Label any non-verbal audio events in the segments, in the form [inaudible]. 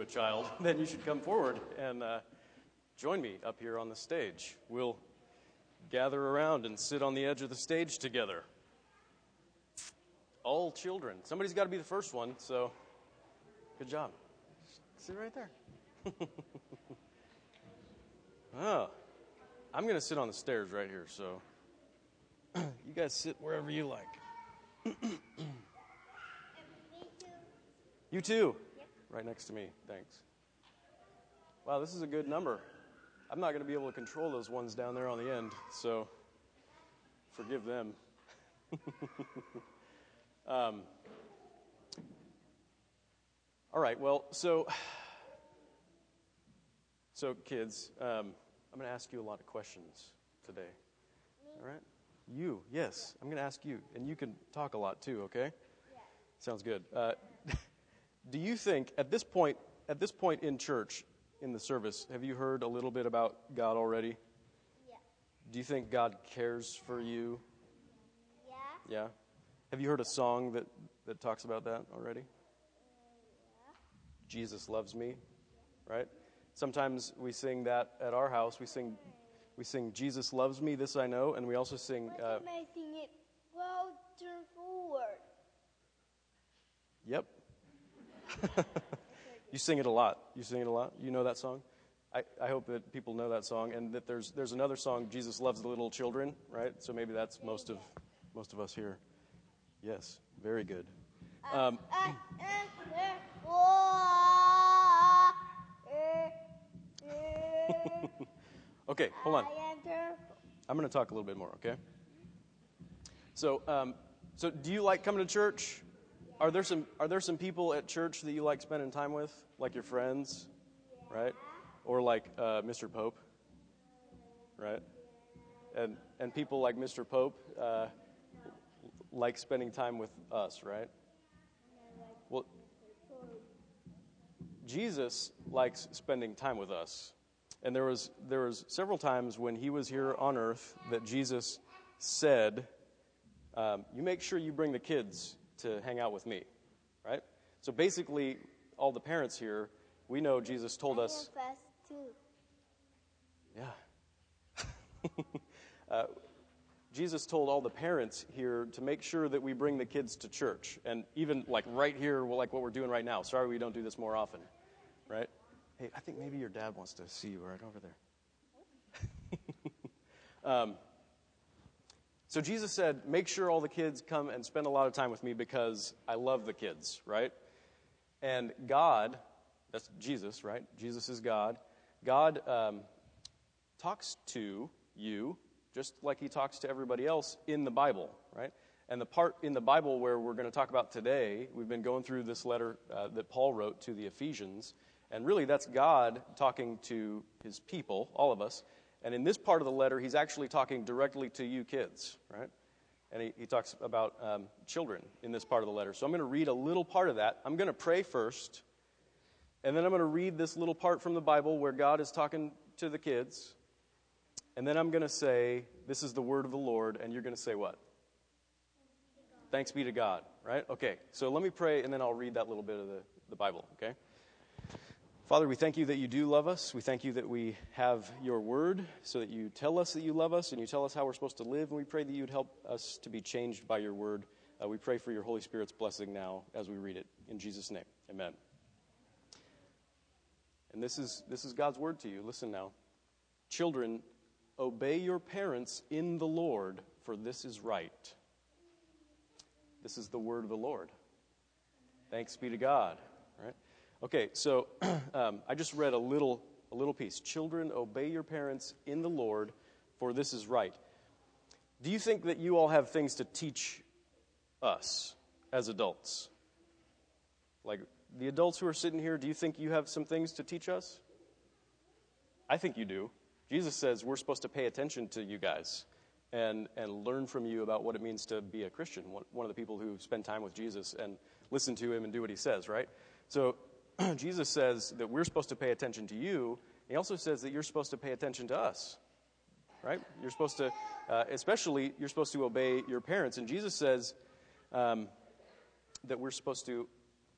you a child, [laughs] then you should come forward and uh, join me up here on the stage. We'll gather around and sit on the edge of the stage together. All children. Somebody's got to be the first one, so good job. Sit right there. [laughs] oh, I'm going to sit on the stairs right here, so [clears throat] you guys sit wherever you like. [clears throat] you too. Right next to me. Thanks. Wow, this is a good number. I'm not going to be able to control those ones down there on the end, so forgive them. [laughs] um, all right, well, so, so kids, um, I'm going to ask you a lot of questions today. All right? You, yes, I'm going to ask you, and you can talk a lot too, okay? Sounds good. Uh, do you think at this point, at this point in church, in the service, have you heard a little bit about God already? Yeah. Do you think God cares for you? Yeah. Yeah. Have you heard a song that, that talks about that already? Yeah. Jesus loves me, right? Sometimes we sing that at our house. We sing, we sing Jesus loves me. This I know, and we also sing. Uh, I sing it? Well, turn forward. yep. [laughs] you sing it a lot. You sing it a lot. You know that song. I, I hope that people know that song, and that there's there's another song. Jesus loves the little children, right? So maybe that's most of most of us here. Yes, very good. Um, [laughs] okay, hold on. I'm going to talk a little bit more, okay? So, um, so do you like coming to church? Are there some Are there some people at church that you like spending time with, like your friends, right? Or like uh, Mr. Pope, right? And and people like Mr. Pope uh, like spending time with us, right? Well, Jesus likes spending time with us. And there was there was several times when he was here on earth that Jesus said, um, "You make sure you bring the kids to hang out with me." Right? So basically, all the parents here, we know Jesus told I us. fast too. Yeah. [laughs] uh, Jesus told all the parents here to make sure that we bring the kids to church, and even like right here, well, like what we're doing right now. Sorry, we don't do this more often, right? Hey, I think maybe your dad wants to see you right over there. [laughs] um, so Jesus said, make sure all the kids come and spend a lot of time with me because I love the kids, right? And God, that's Jesus, right? Jesus is God. God um, talks to you just like he talks to everybody else in the Bible, right? And the part in the Bible where we're going to talk about today, we've been going through this letter uh, that Paul wrote to the Ephesians. And really, that's God talking to his people, all of us. And in this part of the letter, he's actually talking directly to you kids, right? And he, he talks about um, children in this part of the letter. So I'm going to read a little part of that. I'm going to pray first. And then I'm going to read this little part from the Bible where God is talking to the kids. And then I'm going to say, This is the word of the Lord. And you're going to say what? Thanks be to God, right? Okay, so let me pray and then I'll read that little bit of the, the Bible, okay? Father, we thank you that you do love us. We thank you that we have your word so that you tell us that you love us and you tell us how we're supposed to live. And we pray that you'd help us to be changed by your word. Uh, we pray for your Holy Spirit's blessing now as we read it. In Jesus' name, amen. And this is, this is God's word to you. Listen now. Children, obey your parents in the Lord, for this is right. This is the word of the Lord. Thanks be to God. All right. Okay, so [clears throat] um, I just read a little, a little piece. Children, obey your parents in the Lord, for this is right. Do you think that you all have things to teach us as adults? Like the adults who are sitting here, do you think you have some things to teach us? I think you do. Jesus says we're supposed to pay attention to you guys and, and learn from you about what it means to be a Christian, one, one of the people who spend time with Jesus and listen to him and do what he says, right? So [clears throat] Jesus says that we're supposed to pay attention to you. He also says that you're supposed to pay attention to us, right? You're supposed to, uh, especially, you're supposed to obey your parents. And Jesus says um, that we're supposed to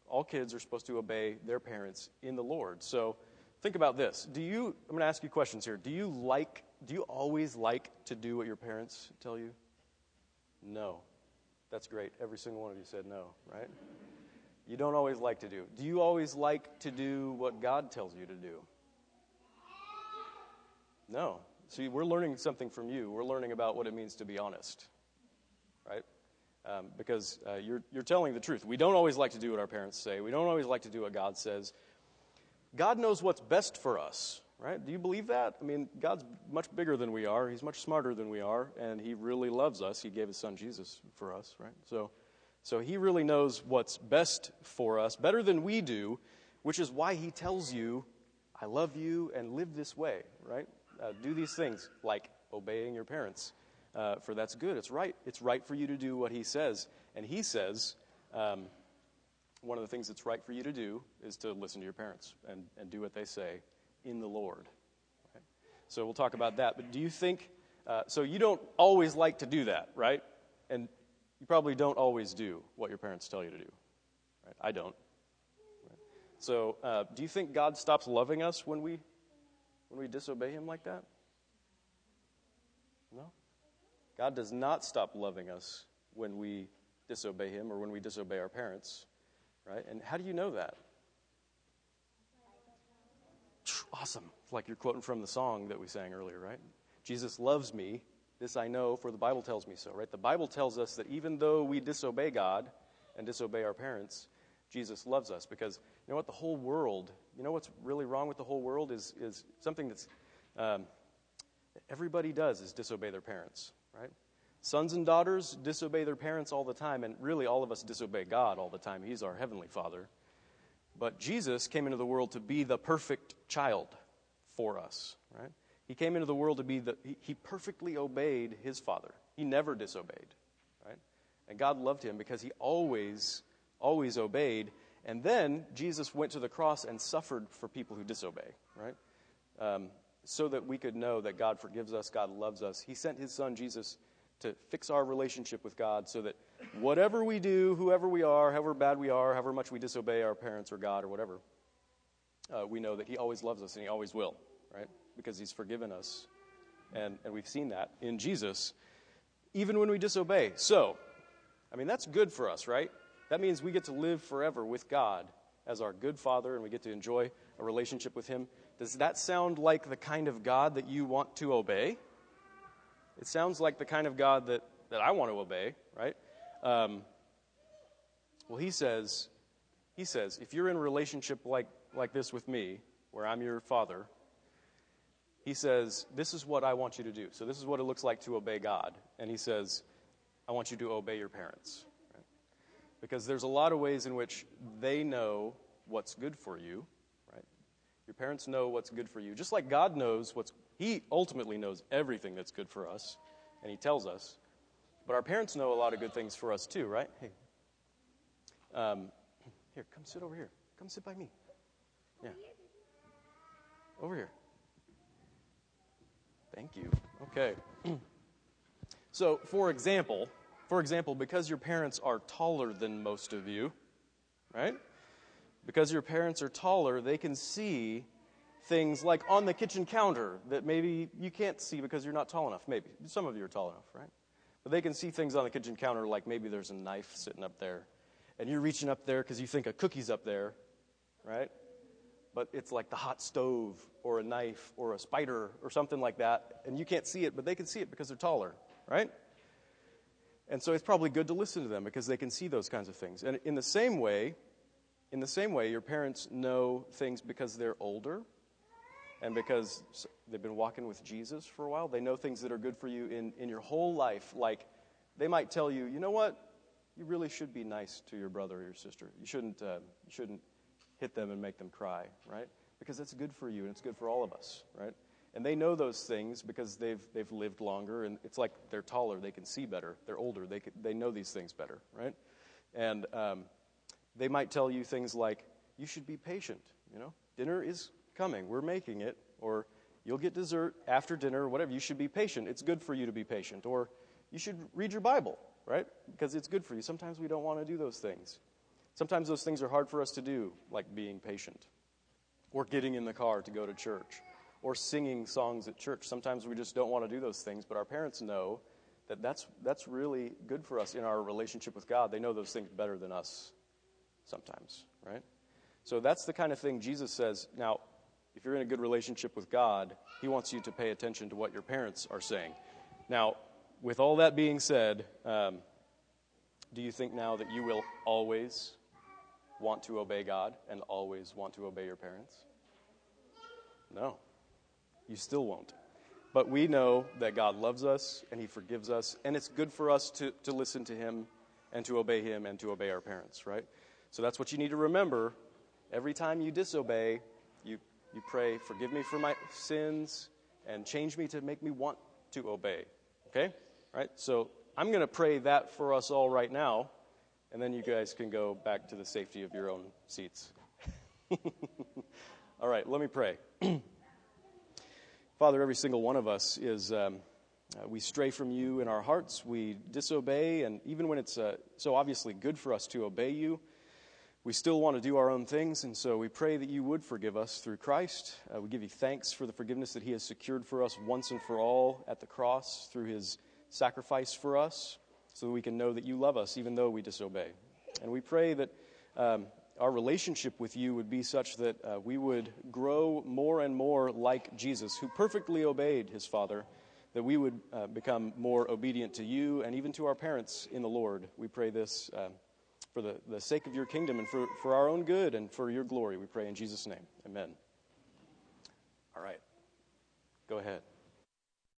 all kids are supposed to obey their parents in the Lord. So think about this. Do you, I'm going to ask you questions here. Do you like, do you always like to do what your parents tell you? No. That's great. Every single one of you said no, right? You don't always like to do. Do you always like to do what God tells you to do? No. See, we're learning something from you. We're learning about what it means to be honest, right? Um, because uh, you're, you're telling the truth. We don't always like to do what our parents say, we don't always like to do what God says. God knows what's best for us, right? Do you believe that? I mean, God's much bigger than we are, He's much smarter than we are, and He really loves us. He gave His Son Jesus for us, right? So, so He really knows what's best for us, better than we do, which is why He tells you, I love you, and live this way, right? Uh, do these things like obeying your parents uh, for that's good. It's right. It's right for you to do what he says. And he says, um, one of the things that's right for you to do is to listen to your parents and, and do what they say in the Lord. So we'll talk about that. But do you think, uh, so you don't always like to do that, right? And you probably don't always do what your parents tell you to do. Right? I don't. Right? So uh, do you think God stops loving us when we, when we disobey him like that? No? God does not stop loving us when we disobey Him or when we disobey our parents, right? And how do you know that? Awesome. It's like you're quoting from the song that we sang earlier, right? Jesus loves me. This I know, for the Bible tells me so, right? The Bible tells us that even though we disobey God and disobey our parents, Jesus loves us because you know what? The whole world, you know what's really wrong with the whole world is, is something that's um, everybody does is disobey their parents, right? Sons and daughters disobey their parents all the time, and really all of us disobey God all the time. He's our heavenly Father. But Jesus came into the world to be the perfect child for us, right? He came into the world to be the, he, perfectly obeyed his Father. He never disobeyed, right? And God loved him because he always, always obeyed. And then Jesus went to the cross and suffered for people who disobey, right? Um, so that we could know that God forgives us, God loves us. He sent his son Jesus to fix our relationship with God so that whatever we do, whoever we are, however bad we are, however much we disobey our parents or God or whatever, uh, we know that he always loves us and he always will, right? Because he's forgiven us. And, and we've seen that in Jesus, even when we disobey. So, I mean, that's good for us, right? That means we get to live forever with God as our good Father and we get to enjoy a relationship with Him. Does that sound like the kind of God that you want to obey? It sounds like the kind of God that, that I want to obey, right? Um, well, he says, he says, if you're in a relationship like, like this with me, where I'm your father, he says, this is what I want you to do. So this is what it looks like to obey God. And he says, I want you to obey your parents. Because there's a lot of ways in which they know what's good for you, right? Your parents know what's good for you. Just like God knows what's, He ultimately knows everything that's good for us, and He tells us. But our parents know a lot of good things for us too, right? Hey. Um, here, come sit over here. Come sit by me. Yeah. Over here. Thank you. Okay. [clears throat] so, for example, for example, because your parents are taller than most of you, right? Because your parents are taller, they can see things like on the kitchen counter that maybe you can't see because you're not tall enough. Maybe. Some of you are tall enough, right? But they can see things on the kitchen counter like maybe there's a knife sitting up there. And you're reaching up there because you think a cookie's up there, right? But it's like the hot stove or a knife or a spider or something like that. And you can't see it, but they can see it because they're taller, right? And so it's probably good to listen to them because they can see those kinds of things. And in the same way, in the same way, your parents know things because they're older and because they've been walking with Jesus for a while. They know things that are good for you in, in your whole life. Like they might tell you, you know what? You really should be nice to your brother or your sister. You shouldn't, uh, you shouldn't hit them and make them cry, right? Because it's good for you and it's good for all of us, right? And they know those things because they've, they've lived longer, and it's like they're taller, they can see better. They're older, they, can, they know these things better, right? And um, they might tell you things like, you should be patient, you know? Dinner is coming, we're making it, or you'll get dessert after dinner, whatever. You should be patient. It's good for you to be patient. Or you should read your Bible, right? Because it's good for you. Sometimes we don't want to do those things. Sometimes those things are hard for us to do, like being patient, or getting in the car to go to church, or singing songs at church. Sometimes we just don't want to do those things, but our parents know that that's, that's really good for us in our relationship with God. They know those things better than us sometimes, right? So that's the kind of thing Jesus says. Now, if you're in a good relationship with God, He wants you to pay attention to what your parents are saying. Now, with all that being said, um, do you think now that you will always want to obey God and always want to obey your parents? No, you still won't. But we know that God loves us and He forgives us, and it's good for us to, to listen to Him and to obey Him and to obey our parents, right? So that's what you need to remember. Every time you disobey, you, you pray, Forgive me for my sins and change me to make me want to obey. Okay? Right? So I'm going to pray that for us all right now, and then you guys can go back to the safety of your own seats. [laughs] all right, let me pray. [clears throat] Father, every single one of us is, um, uh, we stray from you in our hearts, we disobey, and even when it's uh, so obviously good for us to obey you, we still want to do our own things, and so we pray that you would forgive us through Christ. Uh, we give you thanks for the forgiveness that he has secured for us once and for all at the cross through his sacrifice for us so that we can know that you love us even though we disobey. And we pray that um, our relationship with you would be such that uh, we would grow more and more like Jesus, who perfectly obeyed his Father, that we would uh, become more obedient to you and even to our parents in the Lord. We pray this uh, for the, the sake of your kingdom and for, for our own good and for your glory. We pray in Jesus' name. Amen. All right. Go ahead.